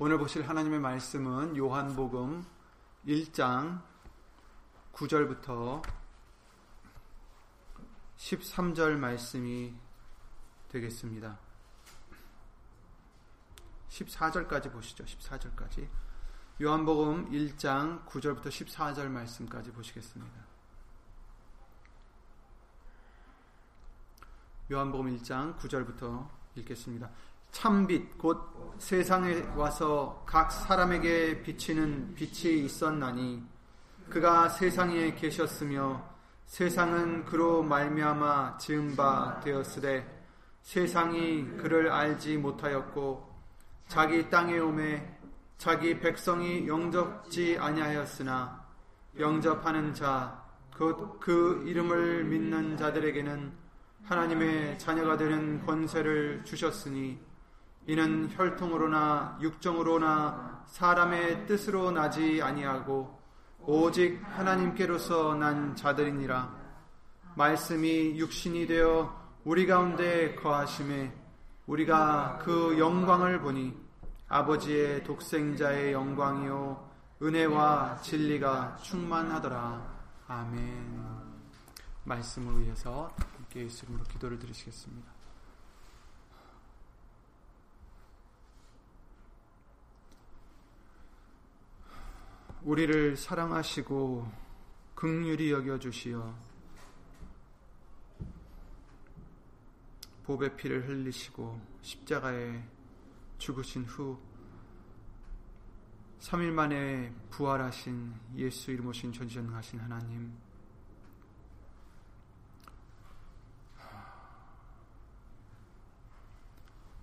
오늘 보실 하나님의 말씀은 요한복음 1장 9절부터 13절 말씀이 되겠습니다. 14절까지 보시죠. 14절까지. 요한복음 1장 9절부터 14절 말씀까지 보시겠습니다. 요한복음 1장 9절부터 읽겠습니다. 참빛 곧 세상에 와서 각 사람에게 비치는 빛이 있었나니 그가 세상에 계셨으며 세상은 그로 말미암아 지은 바 되었으되 세상이 그를 알지 못하였고 자기 땅에 오매 자기 백성이 영접지 아니하였으나 영접하는 자곧그 이름을 믿는 자들에게는 하나님의 자녀가 되는 권세를 주셨으니 이는 혈통으로나 육정으로나 사람의 뜻으로 나지 아니하고 오직 하나님께로서 난 자들이니라. 말씀이 육신이 되어 우리 가운데 거하심에 우리가 그 영광을 보니 아버지의 독생자의 영광이요 은혜와 진리가 충만하더라. 아멘. 말씀을 위해서 함께 예수님으로 기도를 드리시겠습니다 우리를 사랑하시고 극률이 여겨 주시어 보배 피를 흘리시고 십자가에 죽으신 후 3일 만에 부활하신 예수 이름 오신 전지전능하신 하나님.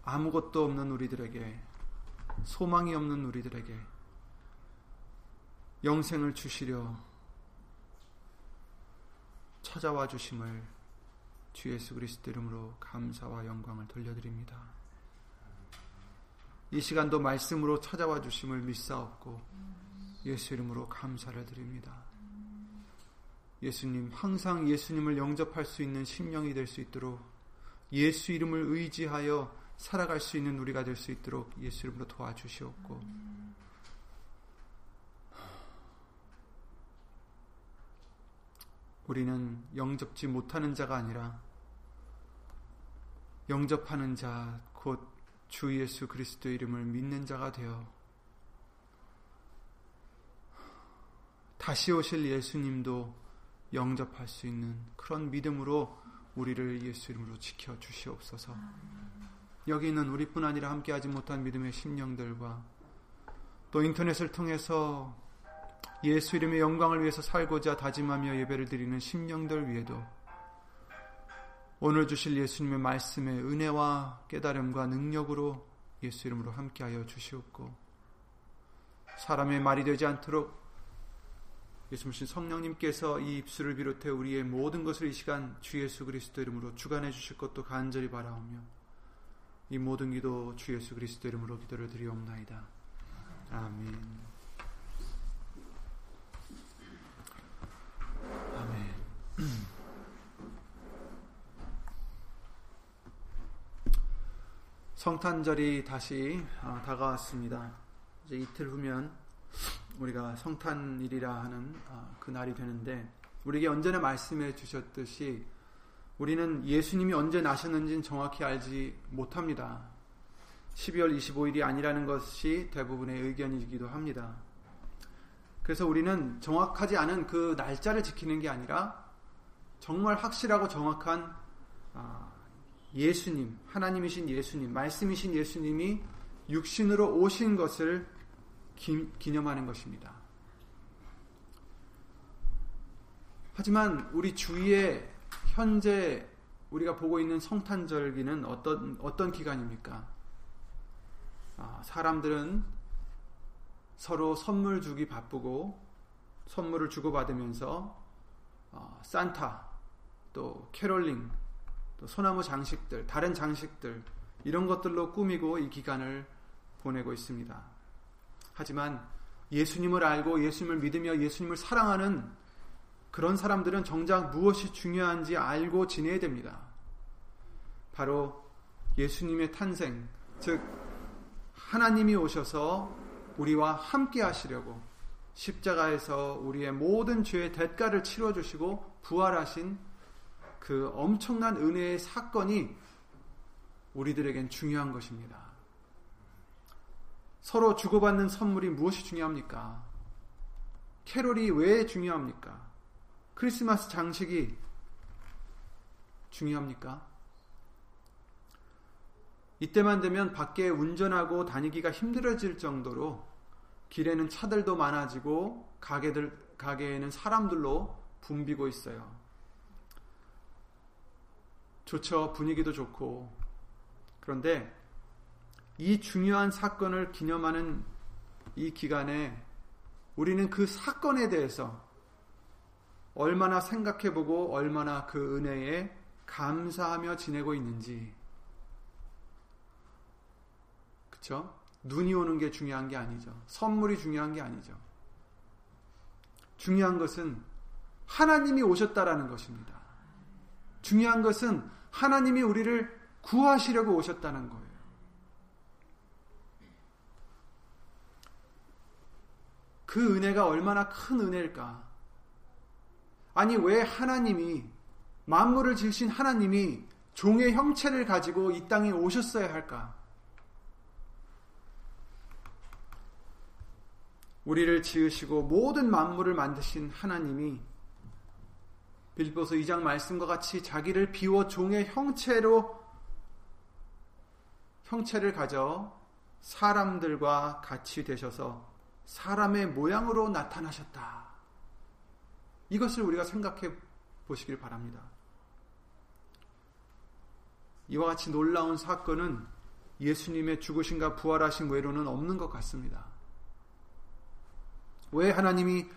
아무것도 없는 우리들에게 소망이 없는 우리들에게 영생을 주시려 찾아와 주심을 주 예수 그리스도 이름으로 감사와 영광을 돌려드립니다. 이 시간도 말씀으로 찾아와 주심을 믿사옵고 예수 이름으로 감사를 드립니다. 예수님 항상 예수님을 영접할 수 있는 심령이 될 수 있도록 예수 이름을 의지하여 살아갈 수 있는 우리가 될 수 있도록 예수 이름으로 도와주시옵고 우리는 영접지 못하는 자가 아니라 영접하는 자, 곧 주 예수 그리스도 이름을 믿는 자가 되어 다시 오실 예수님도 영접할 수 있는 그런 믿음으로 우리를 예수 이름으로 지켜 주시옵소서. 여기 있는 우리뿐 아니라 함께하지 못한 믿음의 심령들과 또 인터넷을 통해서 예수 이름의 영광을 위해서 살고자 다짐하며 예배를 드리는 심령들 위에도 오늘 주실 예수님의 말씀의 은혜와 깨달음과 능력으로 예수 이름으로 함께하여 주시옵고 사람의 말이 되지 않도록 예수님 성령님께서 이 입술을 비롯해 우리의 모든 것을 이 시간 주 예수 그리스도 이름으로 주관해 주실 것도 간절히 바라오며 이 모든 기도 주 예수 그리스도 이름으로 기도를 드리옵나이다. 아멘. 성탄절이 다시 어, 다가왔습니다. 이제 이틀 후면 우리가 성탄일이라 하는 어, 그 날이 되는데 우리에게 언제나 말씀해 주셨듯이 우리는 예수님이 언제 나셨는지는 정확히 알지 못합니다. 12월 25일이 아니라는 것이 대부분의 의견이기도 합니다. 그래서 우리는 정확하지 않은 그 날짜를 지키는 게 아니라 정말 확실하고 정확한 아, 예수님, 하나님이신 예수님, 말씀이신 예수님이 육신으로 오신 것을 기, 기념하는 것입니다. 하지만 우리 주위에 현재 우리가 보고 있는 성탄절기는 어떤 어떤 기간입니까? 아, 사람들은 서로 선물 주기 바쁘고 선물을 주고받으면서 어, 산타 또 캐롤링 또 소나무 장식들, 다른 장식들 이런 것들로 꾸미고 이 기간을 보내고 있습니다. 하지만 예수님을 알고 예수님을 믿으며 예수님을 사랑하는 그런 사람들은 정작 무엇이 중요한지 알고 지내야 됩니다. 바로 예수님의 탄생, 즉 하나님이 오셔서 우리와 함께 하시려고 십자가에서 우리의 모든 죄의 대가를 치러 주시고 부활하신 그 엄청난 은혜의 사건이 우리들에겐 중요한 것입니다. 서로 주고받는 선물이 무엇이 중요합니까? 캐롤이 왜 중요합니까? 크리스마스 장식이 중요합니까? 이때만 되면 밖에 운전하고 다니기가 힘들어질 정도로 길에는 차들도 많아지고 가게들 가게에는 사람들로 붐비고 있어요. 좋죠. 분위기도 좋고. 그런데 이 중요한 사건을 기념하는 이 기간에 우리는 그 사건에 대해서 얼마나 생각해보고 얼마나 그 은혜에 감사하며 지내고 있는지 그쵸? 눈이 오는 게 중요한 게 아니죠. 선물이 중요한 게 아니죠. 중요한 것은 하나님이 오셨다라는 것입니다. 중요한 것은 하나님이 우리를 구하시려고 오셨다는 거예요. 그 은혜가 얼마나 큰 은혜일까? 아니, 왜 하나님이, 만물을 지으신 하나님이 종의 형체를 가지고 이 땅에 오셨어야 할까? 우리를 지으시고 모든 만물을 만드신 하나님이 빌보서 2장 말씀과 같이 자기를 비워 종의 형체로 형체를 가져 사람들과 같이 되셔서 사람의 모양으로 나타나셨다. 이것을 우리가 생각해 보시길 바랍니다. 이와 같이 놀라운 사건은 예수님의 죽으심과 부활하신 외로는 없는 것 같습니다. 왜 하나님이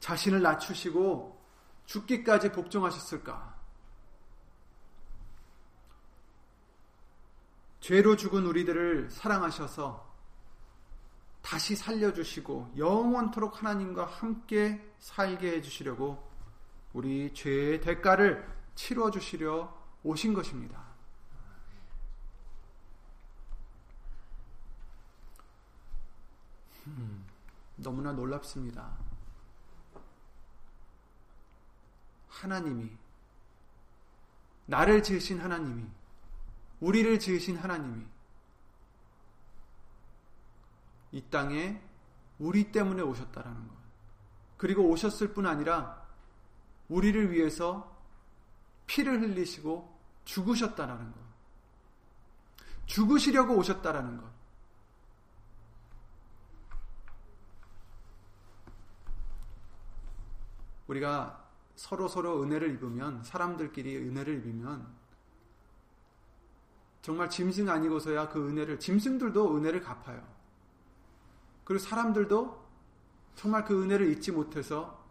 자신을 낮추시고 죽기까지 복종하셨을까? 죄로 죽은 우리들을 사랑하셔서 다시 살려주시고 영원토록 하나님과 함께 살게 해주시려고 우리 죄의 대가를 치러주시려 오신 것입니다. 음, 너무나 놀랍습니다. 하나님이 나를 지으신 하나님이 우리를 지으신 하나님이 이 땅에 우리 때문에 오셨다라는 것. 그리고 오셨을 뿐 아니라 우리를 위해서 피를 흘리시고 죽으셨다라는 것. 죽으시려고 오셨다라는 것. 우리가 서로 서로 은혜를 입으면 사람들끼리 은혜를 입으면 정말 짐승 아니고서야 그 은혜를 짐승들도 은혜를 갚아요. 그리고 사람들도 정말 그 은혜를 잊지 못해서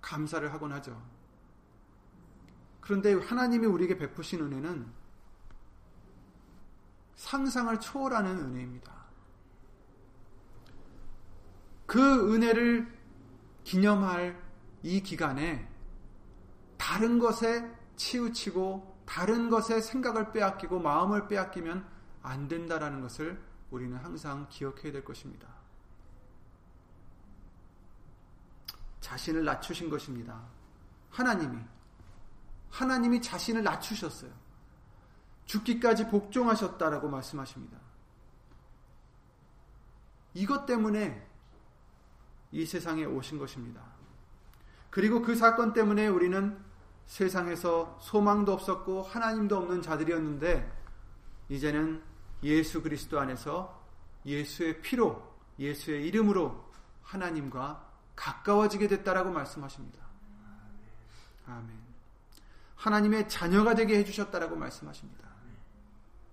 감사를 하곤 하죠. 그런데 하나님이 우리에게 베푸신 은혜는 상상을 초월하는 은혜입니다. 그 은혜를 기념할 이 기간에 다른 것에 치우치고 다른 것에 생각을 빼앗기고 마음을 빼앗기면 안 된다라는 것을 우리는 항상 기억해야 될 것입니다. 자신을 낮추신 것입니다. 하나님이 하나님이 자신을 낮추셨어요. 죽기까지 복종하셨다라고 말씀하십니다. 이것 때문에 이 세상에 오신 것입니다. 그리고 그 사건 때문에 우리는 세상에서 소망도 없었고 하나님도 없는 자들이었는데 이제는 예수 그리스도 안에서 예수의 피로 예수의 이름으로 하나님과 가까워지게 됐다라고 말씀하십니다. 아멘. 하나님의 자녀가 되게 해주셨다라고 말씀하십니다.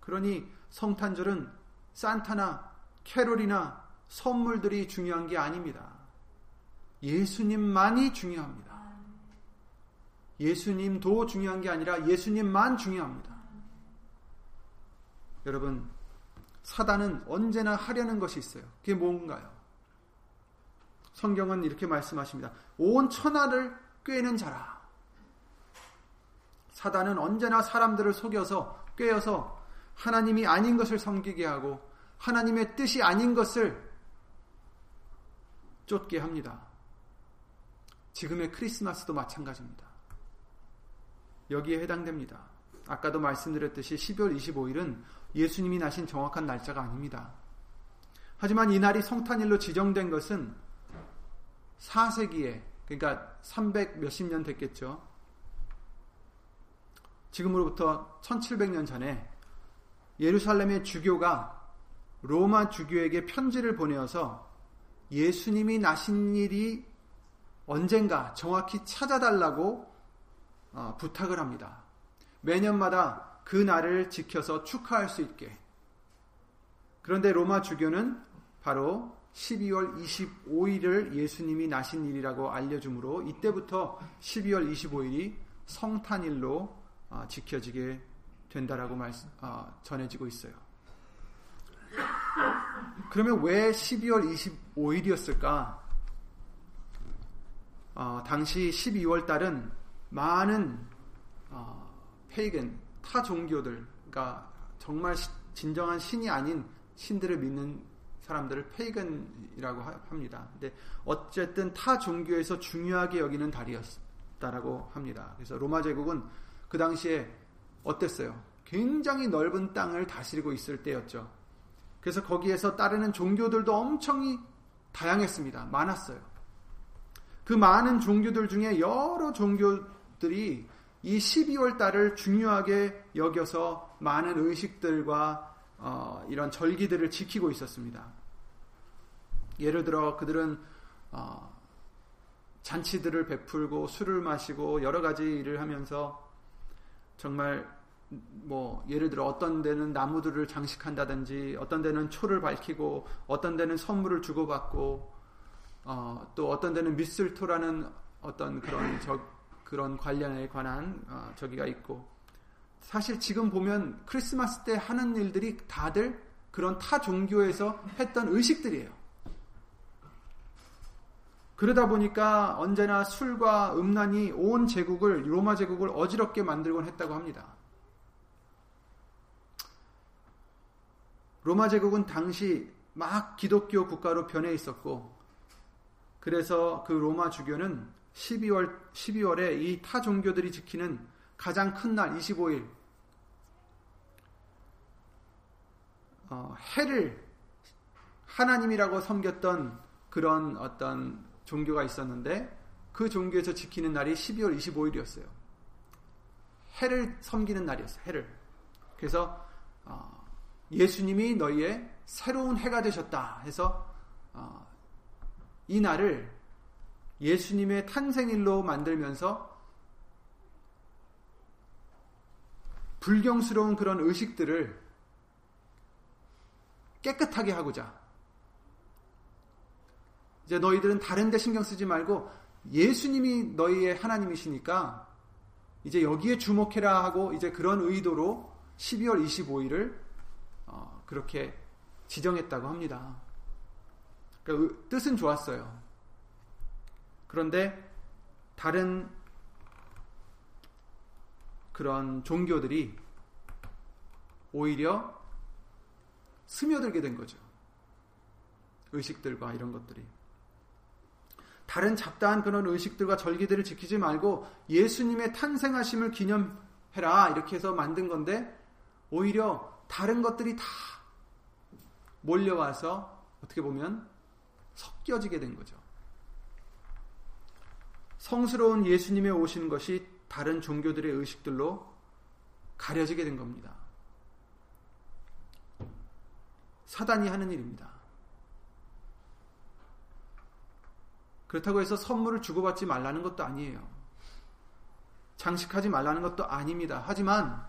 그러니 성탄절은 산타나 캐롤이나 선물들이 중요한 게 아닙니다. 예수님만이 중요합니다. 예수님도 중요한 게 아니라 예수님만 중요합니다. 여러분, 사단은 언제나 하려는 것이 있어요. 그게 뭔가요? 성경은 이렇게 말씀하십니다. 온 천하를 꿰는 자라. 사단은 언제나 사람들을 속여서 꿰어서 하나님이 아닌 것을 섬기게 하고 하나님의 뜻이 아닌 것을 쫓게 합니다. 지금의 크리스마스도 마찬가지입니다. 여기에 해당됩니다. 아까도 말씀드렸듯이 12월 25일은 예수님이 나신 정확한 날짜가 아닙니다. 하지만 이 날이 성탄일로 지정된 것은 4세기에 그러니까 300 몇십 년 됐겠죠. 지금으로부터 1700년 전에 예루살렘의 주교가 로마 주교에게 편지를 보내어서 예수님이 나신 일이 언젠가 정확히 찾아달라고 어, 부탁을 합니다. 매년마다 그 날을 지켜서 축하할 수 있게. 그런데 로마 주교는 바로 12월 25일을 예수님이 나신 일이라고 알려주므로 이때부터 12월 25일이 성탄일로 어, 지켜지게 된다라고 말씀, 어, 전해지고 있어요. 그러면 왜 12월 25일이었을까? 어, 당시 12월 달은 많은 어, 페이겐 타 종교들, 그러니까 정말 시, 진정한 신이 아닌 신들을 믿는 사람들을 페이건이라고 합니다. 근데 어쨌든 타 종교에서 중요하게 여기는 달이었다라고 합니다. 그래서 로마 제국은 그 당시에 어땠어요? 굉장히 넓은 땅을 다스리고 있을 때였죠. 그래서 거기에서 따르는 종교들도 엄청 다양했습니다. 많았어요. 그 많은 종교들 중에 여러 종교들이 이 12월 달을 중요하게 여겨서 많은 의식들과 어, 이런 절기들을 지키고 있었습니다. 예를 들어 그들은 어, 잔치들을 베풀고 술을 마시고 여러 가지 일을 하면서 정말 뭐 예를 들어 어떤 데는 나무들을 장식한다든지 어떤 데는 초를 밝히고 어떤 데는 선물을 주고받고 어, 또 어떤 데는 미슬토라는 어떤 그런 저, 그런 관련에 관한 어, 저기가 있고 사실 지금 보면 크리스마스 때 하는 일들이 다들 그런 타 종교에서 했던 의식들이에요. 그러다 보니까 언제나 술과 음란이 온 제국을 로마 제국을 어지럽게 만들곤 했다고 합니다. 로마 제국은 당시 막 기독교 국가로 변해 있었고 그래서 그 로마 주교는 12월 12월에 이 타 종교들이 지키는 가장 큰 날 25일 어, 해를 하나님이라고 섬겼던 그런 어떤 종교가 있었는데 그 종교에서 지키는 날이 12월 25일이었어요. 해를 섬기는 날이었어요. 해를. 그래서 어, 예수님이 너희의 새로운 해가 되셨다 해서 어, 이 날을 예수님의 탄생일로 만들면서 불경스러운 그런 의식들을 깨끗하게 하고자 이제 너희들은 다른 데 신경 쓰지 말고 예수님이 너희의 하나님이시니까 이제 여기에 주목해라 하고 이제 그런 의도로 12월 25일을 어, 그렇게 지정했다고 합니다. 그러니까 뜻은 좋았어요. 그런데 다른 그런 종교들이 오히려 스며들게 된 거죠. 의식들과 이런 것들이. 다른 잡다한 그런 의식들과 절기들을 지키지 말고 예수님의 탄생하심을 기념해라. 이렇게 해서 만든 건데, 오히려 다른 것들이 다 몰려와서 어떻게 보면 섞여지게 된 거죠. 성스러운 예수님의 오신 것이 다른 종교들의 의식들로 가려지게 된 겁니다. 사단이 하는 일입니다. 그렇다고 해서 선물을 주고받지 말라는 것도 아니에요. 장식하지 말라는 것도 아닙니다. 하지만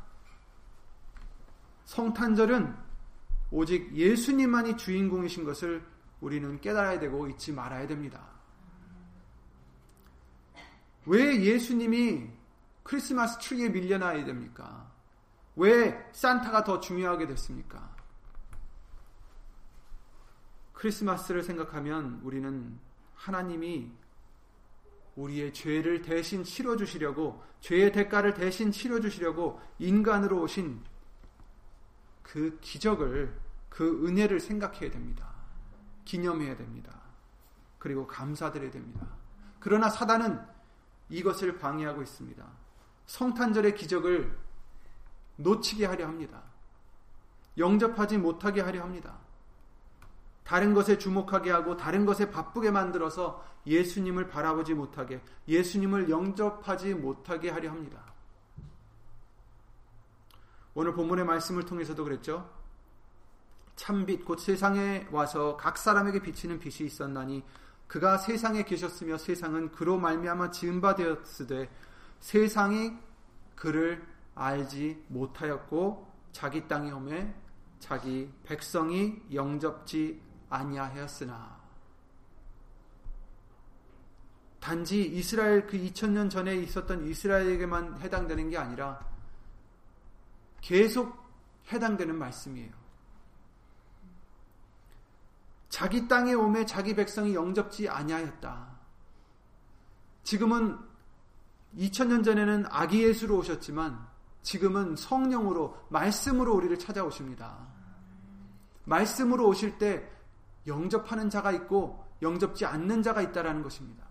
성탄절은 오직 예수님만이 주인공이신 것을 우리는 깨달아야 되고 잊지 말아야 됩니다. 왜 예수님이 크리스마스 트리에 밀려나야 됩니까? 왜 산타가 더 중요하게 됐습니까? 크리스마스를 생각하면 우리는 하나님이 우리의 죄를 대신 치러 주시려고 죄의 대가를 대신 치러 주시려고 인간으로 오신 그 기적을 그 은혜를 생각해야 됩니다. 기념해야 됩니다. 그리고 감사드려야 됩니다. 그러나 사단은 이것을 방해하고 있습니다. 성탄절의 기적을 놓치게 하려 합니다. 영접하지 못하게 하려 합니다. 다른 것에 주목하게 하고 다른 것에 바쁘게 만들어서 예수님을 바라보지 못하게, 예수님을 영접하지 못하게 하려 합니다. 오늘 본문의 말씀을 통해서도 그랬죠. 참빛 곧 세상에 와서 각 사람에게 비치는 빛이 있었나니 그가 세상에 계셨으며 세상은 그로 말미암아 지은 바 되었으되 세상이 그를 알지 못하였고 자기 땅에 오매 자기 백성이 영접지 아니하였으나 단지 이스라엘 그 2000년 전에 있었던 이스라엘에게만 해당되는 게 아니라 계속 해당되는 말씀이에요. 자기 땅에 오매 자기 백성이 영접지 아니하였다. 지금은 2000년 전에는 아기 예수로 오셨지만 지금은 성령으로 말씀으로 우리를 찾아오십니다. 말씀으로 오실 때 영접하는 자가 있고 영접지 않는 자가 있다라는 것입니다.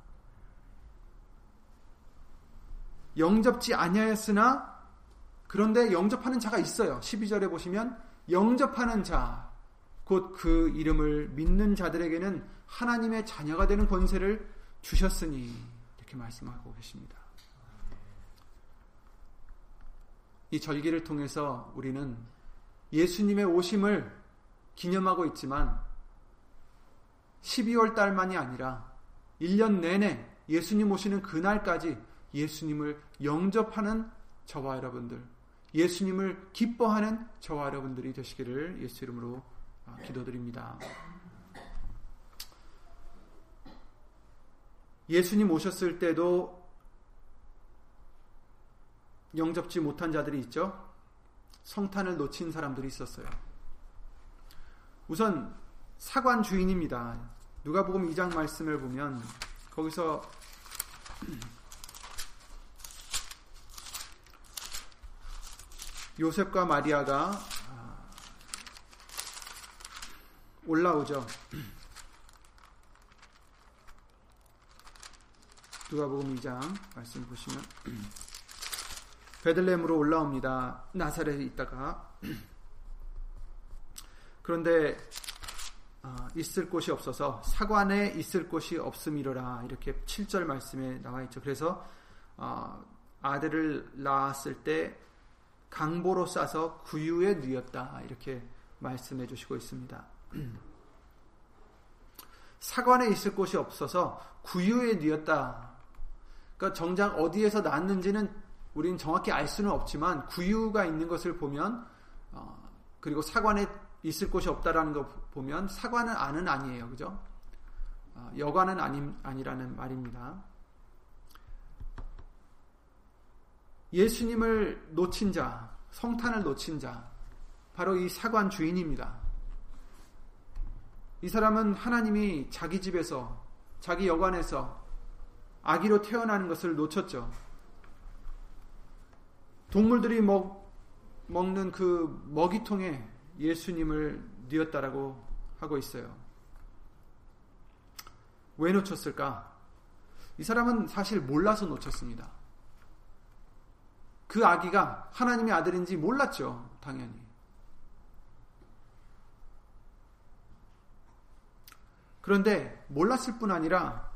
영접지 아니하였으나 그런데 영접하는 자가 있어요. 12절에 보시면 영접하는 자, 곧 그 이름을 믿는 자들에게는 하나님의 자녀가 되는 권세를 주셨으니 이렇게 말씀하고 계십니다. 이 절기를 통해서 우리는 예수님의 오심을 기념하고 있지만 12월 달만이 아니라 1년 내내 예수님 오시는 그날까지 예수님을 영접하는 저와 여러분들, 예수님을 기뻐하는 저와 여러분들이 되시기를 예수 이름으로 아, 기도드립니다. 예수님 오셨을 때도 영접지 못한 자들이 있죠. 성탄을 놓친 사람들이 있었어요. 우선 사관 주인입니다. 누가복음 2장 말씀을 보면 거기서 요셉과 마리아가 아, 올라오죠. 누가복음 2장 말씀 보시면 베들레헴으로 올라옵니다. 나사렛에 있다가 그런데 어, 있을 곳이 없어서 사관에 있을 곳이 없음이로라 이렇게 7절 말씀에 나와 있죠. 그래서 어, 아들을 낳았을 때 강보로 싸서 구유에 누였다 이렇게 말씀해 주시고 있습니다. 사관에 있을 곳이 없어서 구유에 누였다. 그러니까 정작 어디에서 낳았는지는 우리는 정확히 알 수는 없지만 구유가 있는 것을 보면 어, 그리고 사관에 있을 곳이 없다라는 거 보면 사관은 안은 아니에요, 그죠? 어, 여관은 아니, 아니라는 말입니다. 예수님을 놓친 자, 성탄을 놓친 자, 바로 이 사관 주인입니다. 이 사람은 하나님이 자기 집에서, 자기 여관에서 아기로 태어나는 것을 놓쳤죠. 동물들이 먹, 먹는 그 먹이통에 예수님을 뉘었다라고 하고 있어요. 왜 놓쳤을까? 이 사람은 사실 몰라서 놓쳤습니다. 그 아기가 하나님의 아들인지 몰랐죠, 당연히. 그런데 몰랐을 뿐 아니라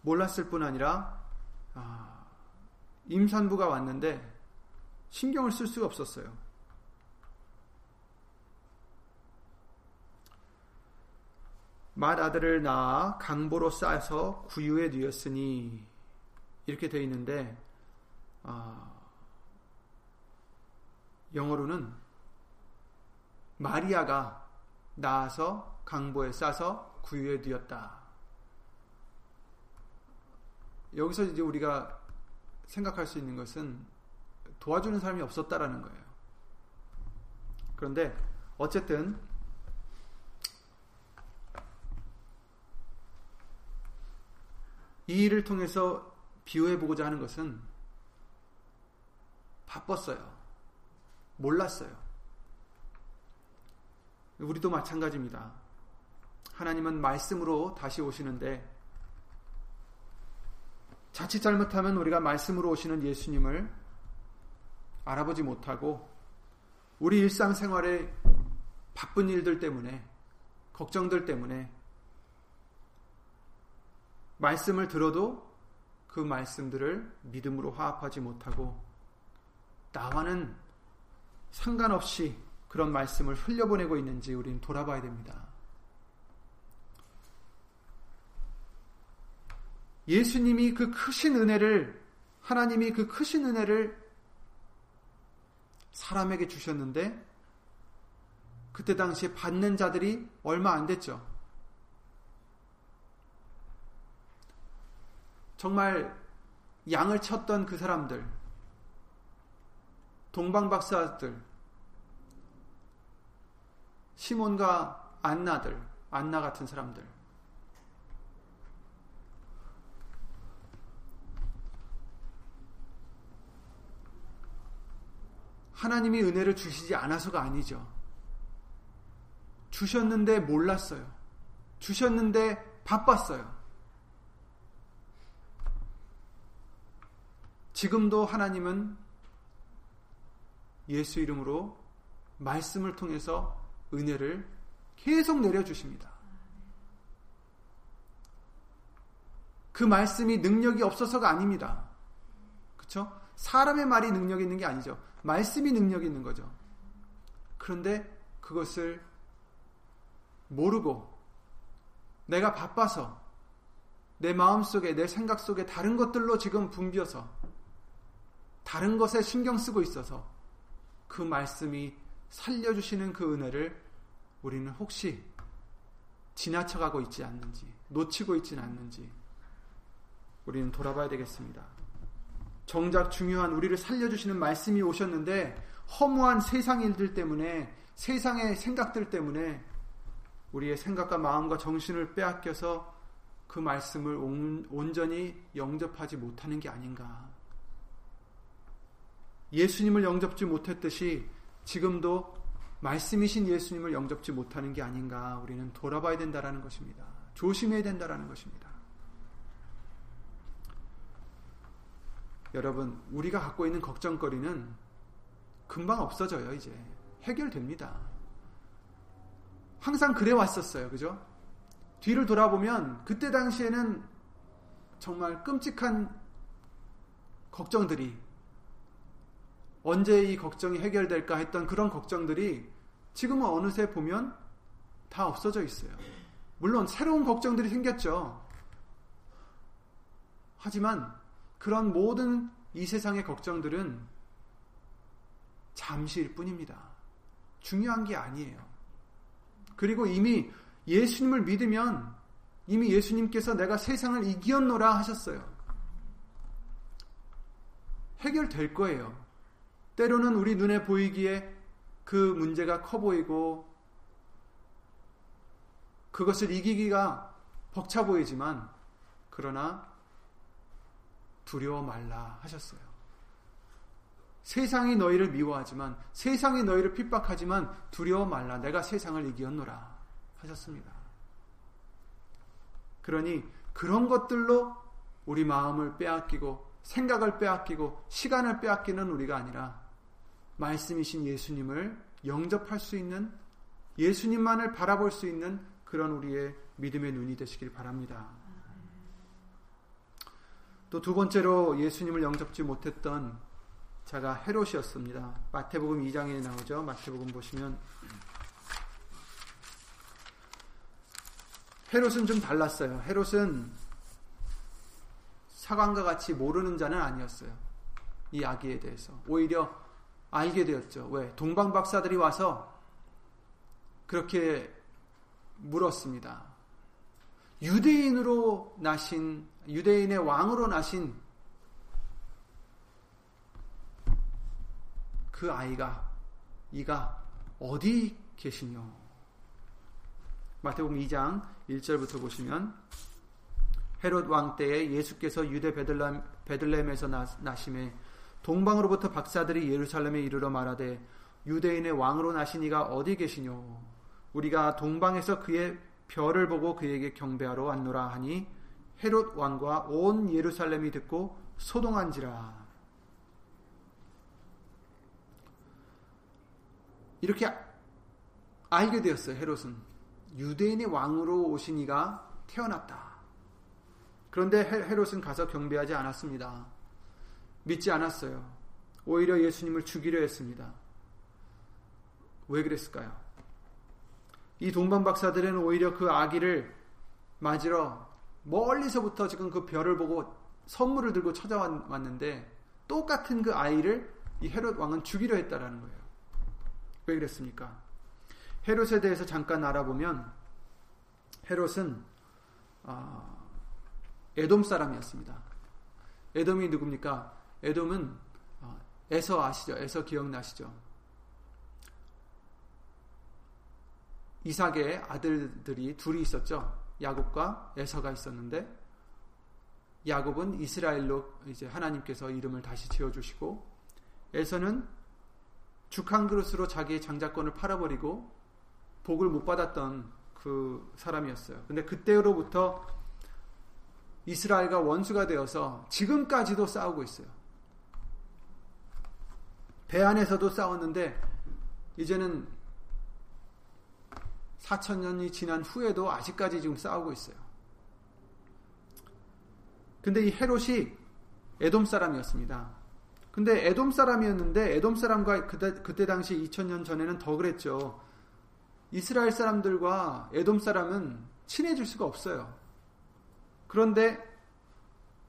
몰랐을 뿐 아니라 아, 임산부가 왔는데 신경을 쓸 수가 없었어요. 맏 아들을 낳아 강보로 싸서 구유에 뉘었으니 이렇게 되어 있는데 아, 영어로는 마리아가 낳아서 강보에 싸서 구유에 뉘었다. 여기서 이제 우리가 생각할 수 있는 것은 도와주는 사람이 없었다라는 거예요. 그런데 어쨌든 이 일을 통해서 비유해 보고자 하는 것은 바빴어요. 몰랐어요. 우리도 마찬가지입니다. 하나님은 말씀으로 다시 오시는데 자칫 잘못하면 우리가 말씀으로 오시는 예수님을 알아보지 못하고 우리 일상생활의 바쁜 일들 때문에 걱정들 때문에 말씀을 들어도 그 말씀들을 믿음으로 화합하지 못하고 나와는 상관없이 그런 말씀을 흘려보내고 있는지 우리는 돌아봐야 됩니다. 예수님이 그 크신 은혜를 하나님이 그 크신 은혜를 사람에게 주셨는데 그때 당시에 받는 자들이 얼마 안 됐죠. 정말 양을 쳤던 그 사람들, 동방박사들, 시몬과 안나들, 안나 같은 사람들, 하나님이 은혜를 주시지 않아서가 아니죠. 주셨는데 몰랐어요. 주셨는데 바빴어요. 지금도 하나님은 예수 이름으로 말씀을 통해서 은혜를 계속 내려주십니다. 그 말씀이 능력이 없어서가 아닙니다. 그렇죠? 사람의 말이 능력이 있는 게 아니죠. 말씀이 능력이 있는 거죠. 그런데 그것을 모르고 내가 바빠서 내 마음 속에 내 생각 속에 다른 것들로 지금 붐벼서 다른 것에 신경 쓰고 있어서 그 말씀이 살려주시는 그 은혜를 우리는 혹시 지나쳐가고 있지 않는지 놓치고 있지는 않는지 우리는 돌아봐야 되겠습니다. 정작 중요한 우리를 살려주시는 말씀이 오셨는데 허무한 세상 일들 때문에 세상의 생각들 때문에 우리의 생각과 마음과 정신을 빼앗겨서 그 말씀을 온, 온전히 영접하지 못하는 게 아닌가. 예수님을 영접지 못했듯이 지금도 말씀이신 예수님을 영접지 못하는 게 아닌가 우리는 돌아봐야 된다라는 것입니다. 조심해야 된다라는 것입니다. 여러분, 우리가 갖고 있는 걱정거리는 금방 없어져요, 이제. 해결됩니다. 항상 그래 왔었어요. 그죠? 뒤를 돌아보면 그때 당시에는 정말 끔찍한 걱정들이 언제 이 걱정이 해결될까 했던 그런 걱정들이 지금은 어느새 보면 다 없어져 있어요. 물론 새로운 걱정들이 생겼죠. 하지만 그런 모든 이 세상의 걱정들은 잠시일 뿐입니다. 중요한 게 아니에요. 그리고 이미 예수님을 믿으면 이미 예수님께서 내가 세상을 이기었노라 하셨어요. 해결될 거예요. 때로는 우리 눈에 보이기에 그 문제가 커 보이고 그것을 이기기가 벅차 보이지만 그러나 두려워 말라 하셨어요. 세상이 너희를 미워하지만 세상이 너희를 핍박하지만 두려워 말라 내가 세상을 이기었노라 하셨습니다. 그러니 그런 것들로 우리 마음을 빼앗기고 생각을 빼앗기고 시간을 빼앗기는 우리가 아니라 말씀이신 예수님을 영접할 수 있는 예수님만을 바라볼 수 있는 그런 우리의 믿음의 눈이 되시길 바랍니다. 또 두 번째로 예수님을 영접지 못했던 자가 헤롯이었습니다. 마태복음 2장에 나오죠. 마태복음 보시면 헤롯은 좀 달랐어요. 헤롯은 사관과 같이 모르는 자는 아니었어요. 이 아기에 대해서. 오히려 알게 되었죠. 왜? 동방 박사들이 와서 그렇게 물었습니다. 유대인으로 나신 유대인의 왕으로 나신 그 아이가 이가 어디 계시뇨? 마태복음 2장 1절부터 보시면 헤롯 왕 때에 예수께서 유대 베들렘, 베들렘에서 나심에 동방으로부터 박사들이 예루살렘에 이르러 말하되 유대인의 왕으로 나신 이가 어디 계시뇨 우리가 동방에서 그의 별을 보고 그에게 경배하러 왔노라 하니 헤롯 왕과 온 예루살렘이 듣고 소동한지라 이렇게 알게 되었어요. 헤롯은 유대인의 왕으로 오신 이가 태어났다. 그런데 헤롯은 가서 경배하지 않았습니다. 믿지 않았어요. 오히려 예수님을 죽이려 했습니다. 왜 그랬을까요? 이 동방 박사들은 오히려 그 아기를 맞으러 멀리서부터 지금 그 별을 보고 선물을 들고 찾아왔는데 똑같은 그 아이를 이 헤롯 왕은 죽이려 했다라는 거예요. 왜 그랬습니까? 헤롯에 대해서 잠깐 알아보면 헤롯은 어, 에돔 사람이었습니다. 에돔이 누굽니까? 에돔은 어, 에서 아시죠? 에서 기억나시죠? 이삭의 아들들이 둘이 있었죠. 야곱과 에서가 있었는데 야곱은 이스라엘로 이제 하나님께서 이름을 다시 지어 주시고 에서는 죽 한 그릇으로 자기의 장자권을 팔아버리고 복을 못 받았던 그 사람이었어요. 근데 그때로부터 이스라엘과 원수가 되어서 지금까지도 싸우고 있어요. 배 안에서도 싸웠는데 이제는 4천 년이 지난 후에도 아직까지 지금 싸우고 있어요. 근데 이 헤롯이 에돔 사람이었습니다. 근데 에돔 사람이었는데 에돔 사람과 그때, 그때 당시 2000년 전에는 더 그랬죠. 이스라엘 사람들과 에돔 사람은 친해질 수가 없어요. 그런데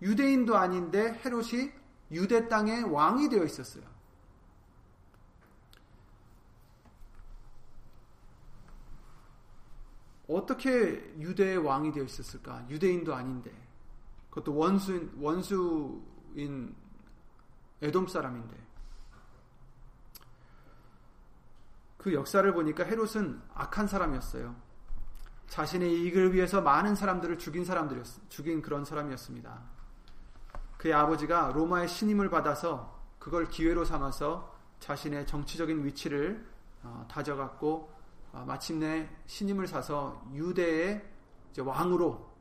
유대인도 아닌데 헤롯이 유대 땅의 왕이 되어 있었어요. 어떻게 유대의 왕이 되어 있었을까? 유대인도 아닌데. 그것도 원수인, 원수인 에돔 사람인데. 그 역사를 보니까 헤롯은 악한 사람이었어요. 자신의 이익을 위해서 많은 사람들을 죽인 사람들이었, 죽인 그런 사람이었습니다. 그의 아버지가 로마의 신임을 받아서 그걸 기회로 삼아서 자신의 정치적인 위치를 어, 다져갖고 어, 마침내 신임을 사서 유대의 왕으로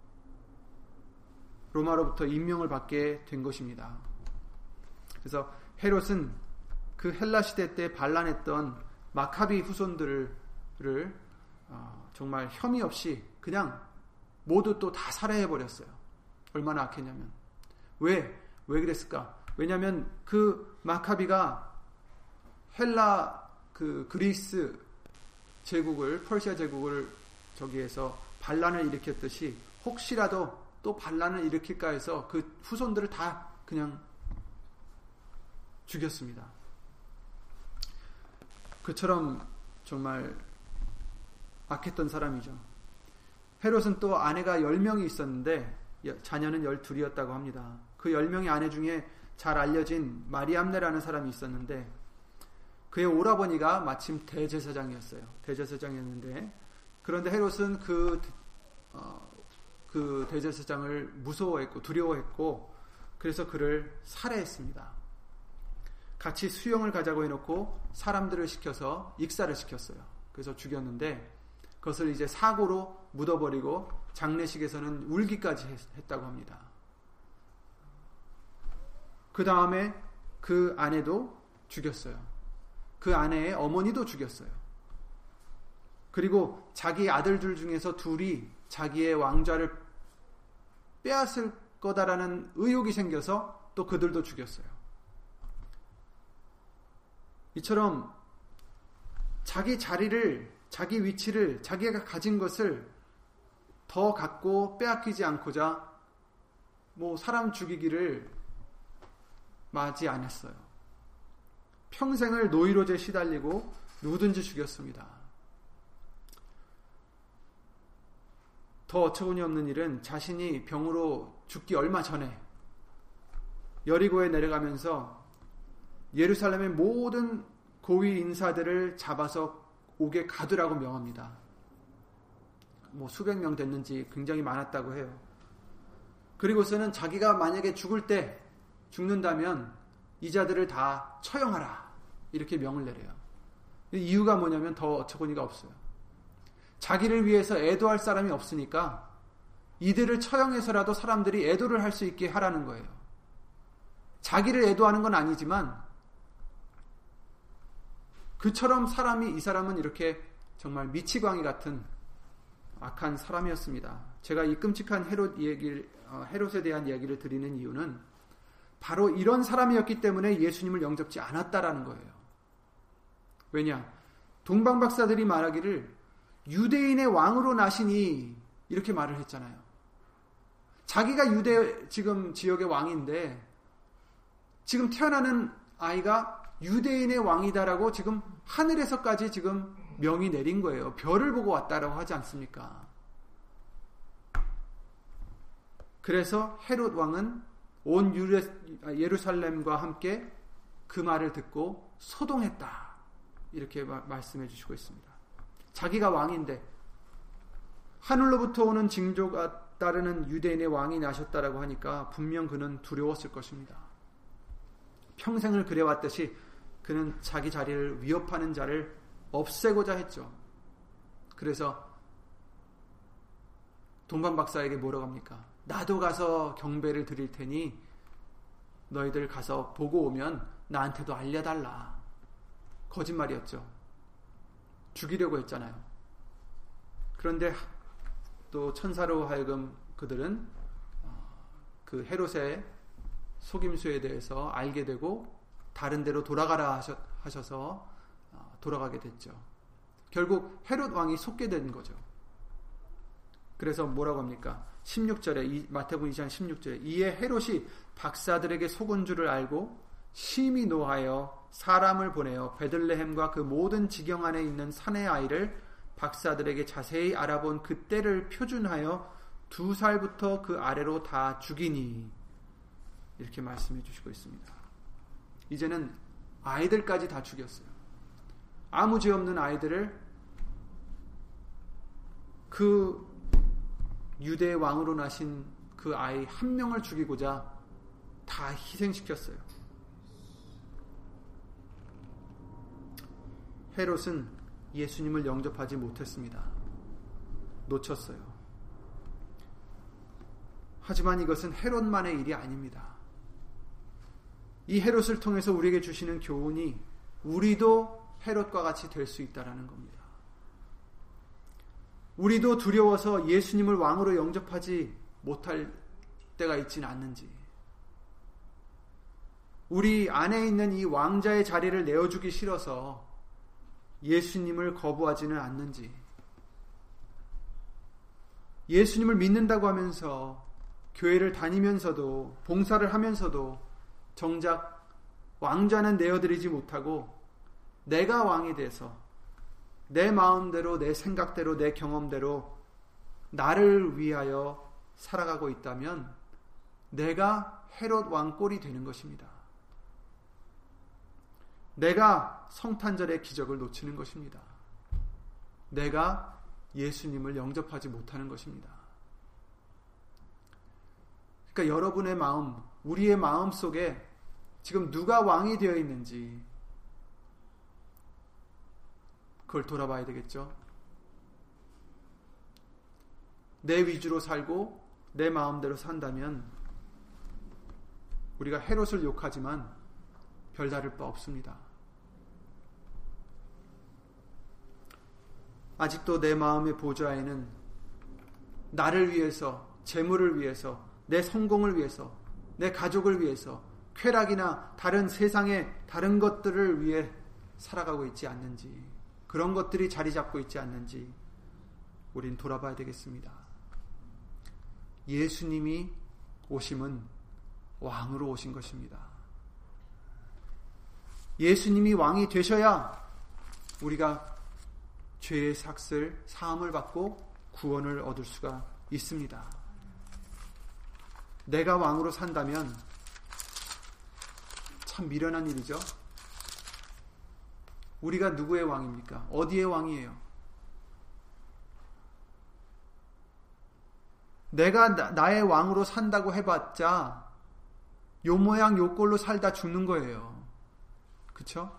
로마로부터 임명을 받게 된 것입니다. 그래서 헤롯은 그 헬라 시대 때 반란했던 마카비 후손들을 어, 정말 혐의 없이 그냥 모두 또 다 살해해 버렸어요. 얼마나 악했냐면 왜? 왜 그랬을까? 왜냐하면 그 마카비가 헬라 그 그리스 제국을 퍼시아 제국을 저기에서 반란을 일으켰듯이 혹시라도 또 반란을 일으킬까 해서 그 후손들을 다 그냥 죽였습니다. 그처럼 정말 악했던 사람이죠. 헤롯은 또 아내가 10명이 있었는데 자녀는 12이었다고 합니다. 그 10명의 아내 중에 잘 알려진 마리암네라는 사람이 있었는데 그의 오라버니가 마침 대제사장이었어요. 대제사장이었는데 그런데 헤롯은 그, 어, 그 대제사장을 무서워했고 두려워했고 그래서 그를 살해했습니다. 같이 수영을 가자고 해놓고 사람들을 시켜서 익사를 시켰어요. 그래서 죽였는데 그것을 이제 사고로 묻어버리고 장례식에서는 울기까지 했다고 합니다. 그 다음에 그 아내도 죽였어요. 그 아내의 어머니도 죽였어요. 그리고 자기 아들들 중에서 둘이 자기의 왕좌를 빼앗을 거다라는 의혹이 생겨서 또 그들도 죽였어요. 이처럼 자기 자리를, 자기 위치를, 자기가 가진 것을 더 갖고 빼앗기지 않고자 뭐 사람 죽이기를 맞이 않았어요. 평생을 노이로제 시달리고 누구든지 죽였습니다. 더 어처구니 없는 일은 자신이 병으로 죽기 얼마 전에 여리고에 내려가면서 예루살렘의 모든 고위 인사들을 잡아서 옥에 가두라고 명합니다. 뭐 수백 명 됐는지 굉장히 많았다고 해요. 그리고서는 자기가 만약에 죽을 때 죽는다면 이 자들을 다 처형하라. 이렇게 명을 내려요. 이유가 뭐냐면 더 어처구니가 없어요. 자기를 위해서 애도할 사람이 없으니까 이들을 처형해서라도 사람들이 애도를 할 수 있게 하라는 거예요. 자기를 애도하는 건 아니지만 그처럼 사람이 이 사람은 이렇게 정말 미치광이 같은 악한 사람이었습니다. 제가 이 끔찍한 헤롯 얘기를 어, 헤롯에 대한 이야기를 드리는 이유는 바로 이런 사람이었기 때문에 예수님을 영접지 않았다라는 거예요. 왜냐? 동방 박사들이 말하기를 유대인의 왕으로 나시니 이렇게 말을 했잖아요. 자기가 유대 지금 지역의 왕인데 지금 태어나는 아이가 유대인의 왕이다라고 지금 하늘에서까지 지금 명이 내린 거예요. 별을 보고 왔다라고 하지 않습니까? 그래서 헤롯 왕은 온 예루살렘과 함께 그 말을 듣고 소동했다. 이렇게 말씀해 주시고 있습니다. 자기가 왕인데 하늘로부터 오는 징조가 따르는 유대인의 왕이 나셨다라고 하니까 분명 그는 두려웠을 것입니다. 평생을 그래왔듯이 그는 자기 자리를 위협하는 자를 없애고자 했죠. 그래서 동반 박사에게 뭐라고 합니까? 나도 가서 경배를 드릴 테니 너희들 가서 보고 오면 나한테도 알려달라. 거짓말이었죠. 죽이려고 했잖아요. 그런데 또 천사로 하여금 그들은 어, 그 헤롯의 속임수에 대해서 알게 되고 다른 데로 돌아가라 하셔서 어, 돌아가게 됐죠. 결국 헤롯 왕이 속게 된 거죠. 그래서 뭐라고 합니까? 16절에 마태복음 2장 16절에 이에 헤롯이 박사들에게 속은 줄을 알고 심히 노하여 사람을 보내어 베들레헴과 그 모든 지경 안에 있는 산의 아이를 박사들에게 자세히 알아본 그때를 표준하여 두 살부터 그 아래로 다 죽이니 이렇게 말씀해 주시고 있습니다. 이제는 아이들까지 다 죽였어요. 아무 죄 없는 아이들을 그 유대 왕으로 나신 그 아이 한 명을 죽이고자 다 희생시켰어요. 헤롯은 예수님을 영접하지 못했습니다. 놓쳤어요. 하지만 이것은 헤롯만의 일이 아닙니다. 이 헤롯을 통해서 우리에게 주시는 교훈이 우리도 헤롯과 같이 될 수 있다라는 겁니다. 우리도 두려워서 예수님을 왕으로 영접하지 못할 때가 있지는 않는지, 우리 안에 있는 이 왕자의 자리를 내어주기 싫어서 예수님을 거부하지는 않는지, 예수님을 믿는다고 하면서 교회를 다니면서도 봉사를 하면서도 정작 왕자는 내어드리지 못하고 내가 왕이 돼서 내 마음대로, 내 생각대로, 내 경험대로 나를 위하여 살아가고 있다면 내가 헤롯 왕 꼴이 되는 것입니다. 내가 성탄절의 기적을 놓치는 것입니다. 내가 예수님을 영접하지 못하는 것입니다. 그러니까 여러분의 마음, 우리의 마음 속에 지금 누가 왕이 되어 있는지 그걸 돌아봐야 되겠죠. 내 위주로 살고 내 마음대로 산다면 우리가 헤롯을 욕하지만 별다를 바 없습니다. 아직도 내 마음의 보좌에는 나를 위해서, 재물을 위해서, 내 성공을 위해서, 내 가족을 위해서, 쾌락이나 다른 세상의 다른 것들을 위해 살아가고 있지 않는지 그런 것들이 자리 잡고 있지 않는지 우린 돌아봐야 되겠습니다. 예수님이 오심은 왕으로 오신 것입니다. 예수님이 왕이 되셔야 우리가 죄의 삭슬, 사함을 받고 구원을 얻을 수가 있습니다. 내가 왕으로 산다면 참 미련한 일이죠. 우리가 누구의 왕입니까? 어디의 왕이에요? 내가 나, 의 왕으로 산다고 해봤자 요 모양 요 꼴로 살다 죽는 거예요. 그쵸?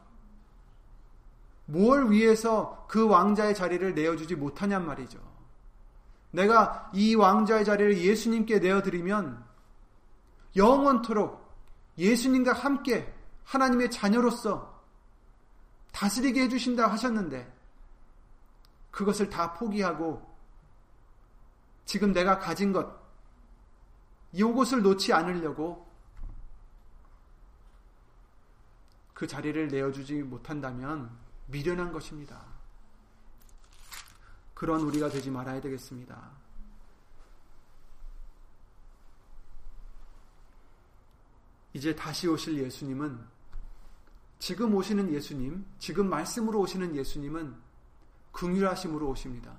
뭘 위해서 그 왕자의 자리를 내어주지 못하냔 말이죠. 내가 이 왕자의 자리를 예수님께 내어드리면 영원토록 예수님과 함께 하나님의 자녀로서 다스리게 해주신다 하셨는데 그것을 다 포기하고 지금 내가 가진 것, 이것을 놓지 않으려고 그 자리를 내어주지 못한다면 미련한 것입니다. 그런 우리가 되지 말아야 되겠습니다. 이제 다시 오실 예수님은 지금 오시는 예수님, 지금 말씀으로 오시는 예수님은 긍휼하심으로 오십니다.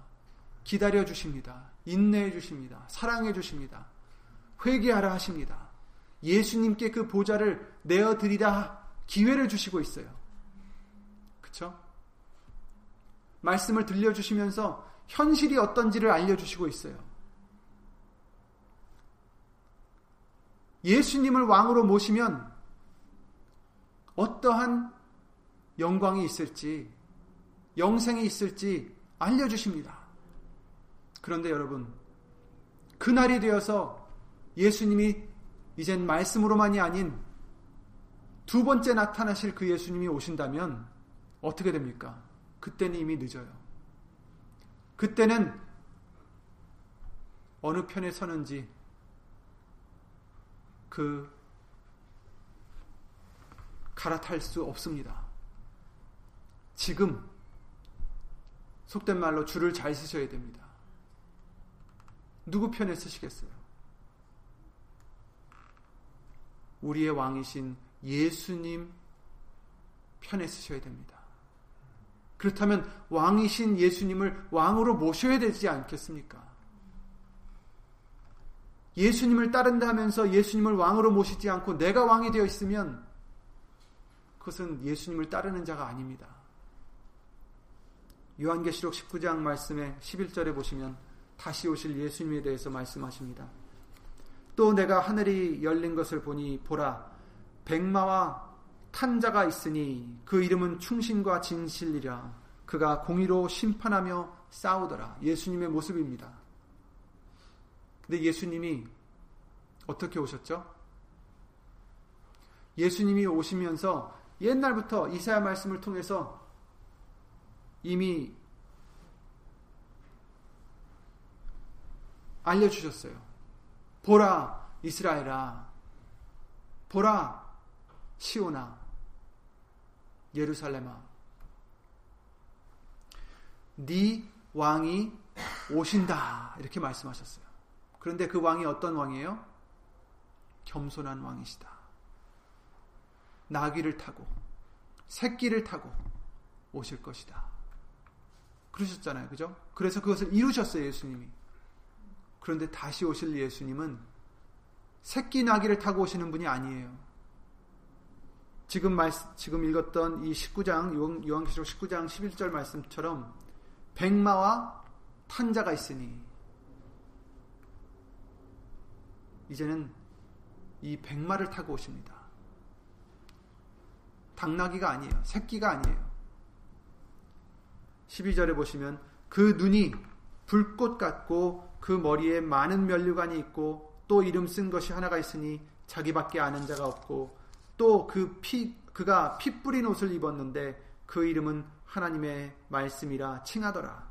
기다려 주십니다. 인내해 주십니다. 사랑해 주십니다. 회개하라 하십니다. 예수님께 그 보좌를 내어 드리라 기회를 주시고 있어요. 그렇죠? 말씀을 들려 주시면서 현실이 어떤지를 알려 주시고 있어요. 예수님을 왕으로 모시면 어떠한 영광이 있을지, 영생이 있을지 알려주십니다. 그런데 여러분, 그날이 되어서 예수님이 이젠 말씀으로만이 아닌 두 번째 나타나실 그 예수님이 오신다면 어떻게 됩니까? 그때는 이미 늦어요. 그때는 어느 편에 서는지 그 갈아탈 수 없습니다. 지금 속된 말로 줄을 잘 쓰셔야 됩니다. 누구 편에 쓰시겠어요? 우리의 왕이신 예수님 편에 쓰셔야 됩니다. 그렇다면 왕이신 예수님을 왕으로 모셔야 되지 않겠습니까? 예수님을 따른다 하면서 예수님을 왕으로 모시지 않고 내가 왕이 되어 있으면 그것은 예수님을 따르는 자가 아닙니다. 요한계시록 19장 말씀에 11절에 보시면 다시 오실 예수님에 대해서 말씀하십니다. 또 내가 하늘이 열린 것을 보니 보라 백마와 탄자가 있으니 그 이름은 충신과 진실이라 그가 공의로 심판하며 싸우더라. 예수님의 모습입니다. 근데 예수님이 어떻게 오셨죠? 예수님이 오시면서 옛날부터 이사야 말씀을 통해서 이미 알려주셨어요. 보라, 이스라엘아. 보라, 시오나. 예루살렘아. 네 왕이 오신다. 이렇게 말씀하셨어요. 그런데 그 왕이 어떤 왕이에요? 겸손한 왕이시다. 나귀를 타고, 새끼를 타고 오실 것이다. 그러셨잖아요. 그죠? 그래서 그것을 이루셨어요. 예수님이. 그런데 다시 오실 예수님은 새끼 나귀를 타고 오시는 분이 아니에요. 지금 말 지금 읽었던 이 19장 요한계시록 19장 11절 말씀처럼 백마와 탄자가 있으니 이제는 이 백마를 타고 오십니다. 당나귀가 아니에요. 새끼가 아니에요. 12절에 보시면 그 눈이 불꽃 같고 그 머리에 많은 면류관이 있고 또 이름 쓴 것이 하나가 있으니 자기밖에 아는 자가 없고 또 그 피, 그가 피 뿌린 옷을 입었는데 그 이름은 하나님의 말씀이라 칭하더라.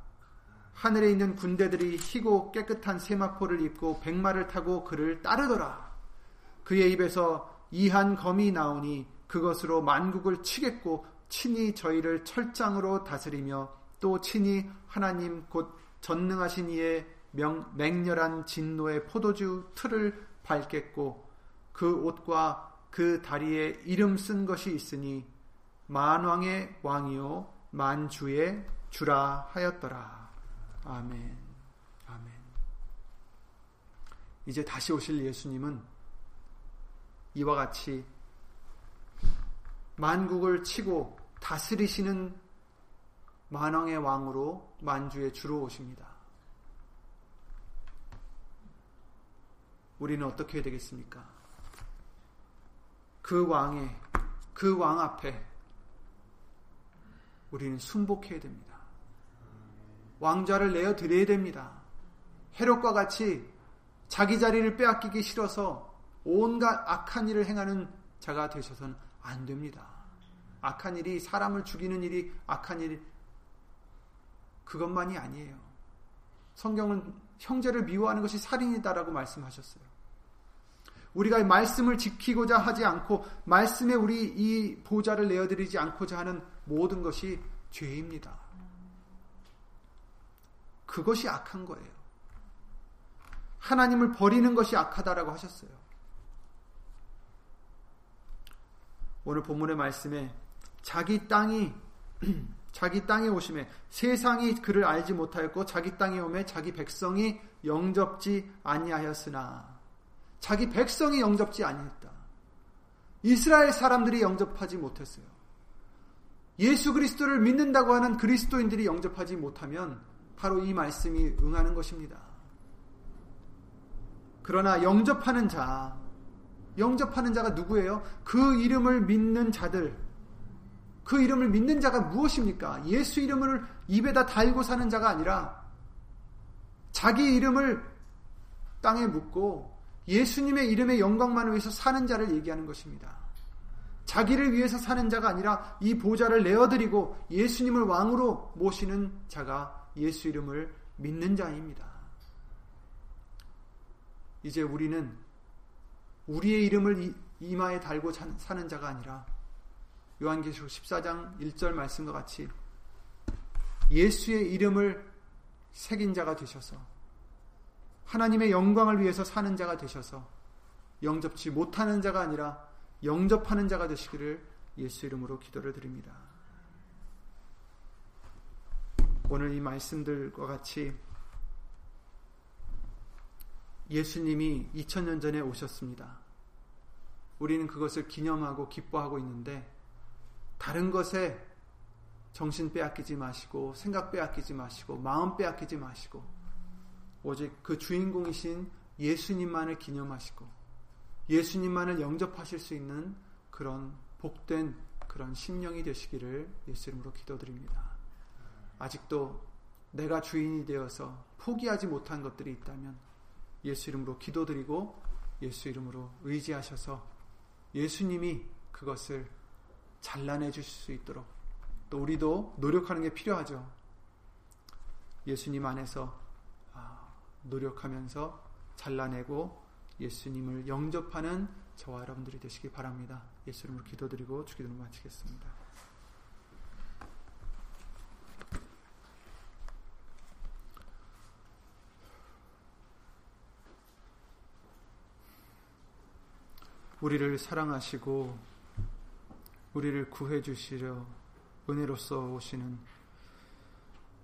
하늘에 있는 군대들이 희고 깨끗한 세마포를 입고 백마를 타고 그를 따르더라. 그의 입에서 이한 검이 나오니 그것으로 만국을 치겠고 친히 저희를 철장으로 다스리며 또 친히 하나님 곧 전능하신 이의 명, 맹렬한 진노의 포도주 틀을 밟겠고 그 옷과 그 다리에 이름 쓴 것이 있으니 만왕의 왕이요 만주의 주라 하였더라. 아멘. 아멘. 이제 다시 오실 예수님은 이와 같이 만국을 치고 다스리시는 만왕의 왕으로 만주의 주로 오십니다. 우리는 어떻게 해야 되겠습니까? 그 왕의 그 왕 앞에 우리는 순복해야 됩니다. 왕좌를 내어 드려야 됩니다. 헤롯과 같이 자기 자리를 빼앗기기 싫어서 온갖 악한 일을 행하는 자가 되셔서는 안 됩니다. 악한 일이 사람을 죽이는 일이 악한 일 그것만이 아니에요. 성경은 형제를 미워하는 것이 살인이다라고 말씀하셨어요. 우리가 말씀을 지키고자 하지 않고 말씀에 우리 이 보좌를 내어드리지 않고자 하는 모든 것이 죄입니다. 그것이 악한 거예요. 하나님을 버리는 것이 악하다라고 하셨어요. 오늘 본문의 말씀에 자기 땅이 자기 땅에 오심에 세상이 그를 알지 못하였고 자기 땅에 오매 자기 백성이 영접지 아니하였으나 자기 백성이 영접지 아니했다. 이스라엘 사람들이 영접하지 못했어요. 예수 그리스도를 믿는다고 하는 그리스도인들이 영접하지 못하면 바로 이 말씀이 응하는 것입니다. 그러나 영접하는 자, 영접하는 자가 누구예요? 그 이름을 믿는 자들, 그 이름을 믿는 자가 무엇입니까? 예수 이름을 입에다 달고 사는 자가 아니라 자기 이름을 땅에 묻고 예수님의 이름의 영광만을 위해서 사는 자를 얘기하는 것입니다. 자기를 위해서 사는 자가 아니라 이 보좌를 내어드리고 예수님을 왕으로 모시는 자가 예수 이름을 믿는 자입니다. 이제 우리는 우리의 이름을 이마에 달고 사는 자가 아니라 요한계시록 14장 1절 말씀과 같이 예수의 이름을 새긴 자가 되셔서 하나님의 영광을 위해서 사는 자가 되셔서 영접치 못하는 자가 아니라 영접하는 자가 되시기를 예수 이름으로 기도를 드립니다. 오늘 이 말씀들과 같이 예수님이 2000년 전에 오셨습니다. 우리는 그것을 기념하고 기뻐하고 있는데 다른 것에 정신 빼앗기지 마시고 생각 빼앗기지 마시고 마음 빼앗기지 마시고 오직 그 주인공이신 예수님만을 기념하시고 예수님만을 영접하실 수 있는 그런 복된 그런 심령이 되시기를 예수 이름으로 기도드립니다. 아직도 내가 주인이 되어서 포기하지 못한 것들이 있다면 예수 이름으로 기도드리고 예수 이름으로 의지하셔서 예수님이 그것을 잘라내 주실 수 있도록 또 우리도 노력하는 게 필요하죠. 예수님 안에서 아, 노력하면서 잘라내고 예수님을 영접하는 저와 여러분들이 되시기 바랍니다. 예수 이름으로 기도드리고 주기도를 마치겠습니다. 우리를 사랑하시고 우리를 구해 주시려 은혜로서 오시는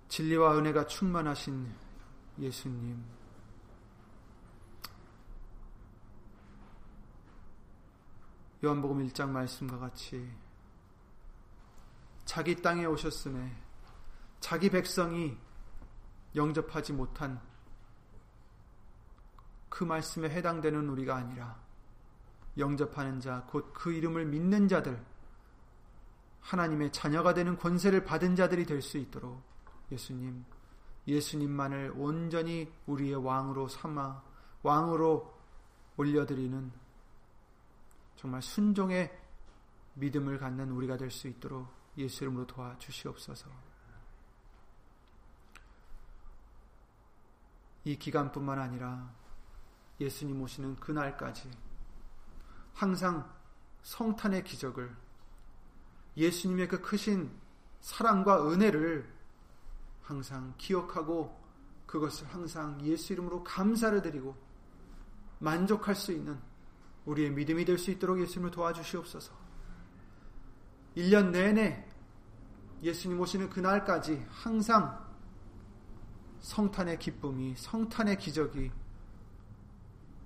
진리와 은혜가 충만하신 예수님. 요한복음 1장 말씀과 같이 자기 땅에 오셨음에 자기 백성이 영접하지 못한 그 말씀에 해당되는 우리가 아니라 영접하는 자, 곧 그 이름을 믿는 자들, 하나님의 자녀가 되는 권세를 받은 자들이 될 수 있도록 예수님, 예수님만을 온전히 우리의 왕으로 삼아 왕으로 올려드리는 정말 순종의 믿음을 갖는 우리가 될 수 있도록 예수 이름으로 도와주시옵소서. 이 기간뿐만 아니라 예수님 오시는 그날까지 항상 성탄의 기적을 예수님의 그 크신 사랑과 은혜를 항상 기억하고 그것을 항상 예수 이름으로 감사를 드리고 만족할 수 있는 우리의 믿음이 될 수 있도록 예수님을 도와주시옵소서. 1년 내내 예수님 오시는 그날까지 항상 성탄의 기쁨이, 성탄의 기적이,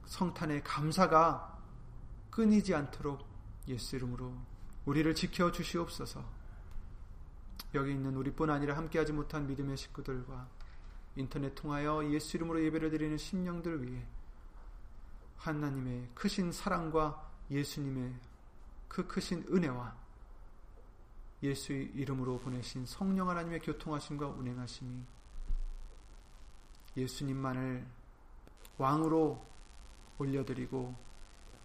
성탄의 감사가 끊이지 않도록 예수 이름으로 우리를 지켜 주시옵소서. 여기 있는 우리뿐 아니라 함께하지 못한 믿음의 식구들과 인터넷 통하여 예수 이름으로 예배를 드리는 심령들 위해 하나님의 크신 사랑과 예수님의 그 크신 은혜와 예수의 이름으로 보내신 성령 하나님의 교통하심과 운행하심이 예수님만을 왕으로 올려드리고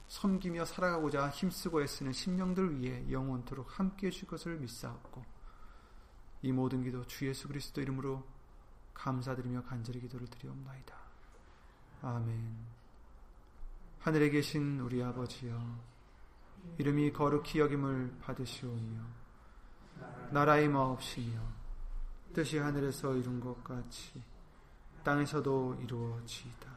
섬기며 살아가고자 힘쓰고 애쓰는 심령들 위해 영원토록 함께 해줄 것을 믿사옵고 이 모든 기도 주 예수 그리스도 이름으로 감사드리며 간절히 기도를 드리옵나이다. 아멘. 하늘에 계신 우리 아버지여 이름이 거룩히 여김을 받으시오며 나라의 마옵시며 뜻이 하늘에서 이룬 것 같이 땅에서도 이루어지이다.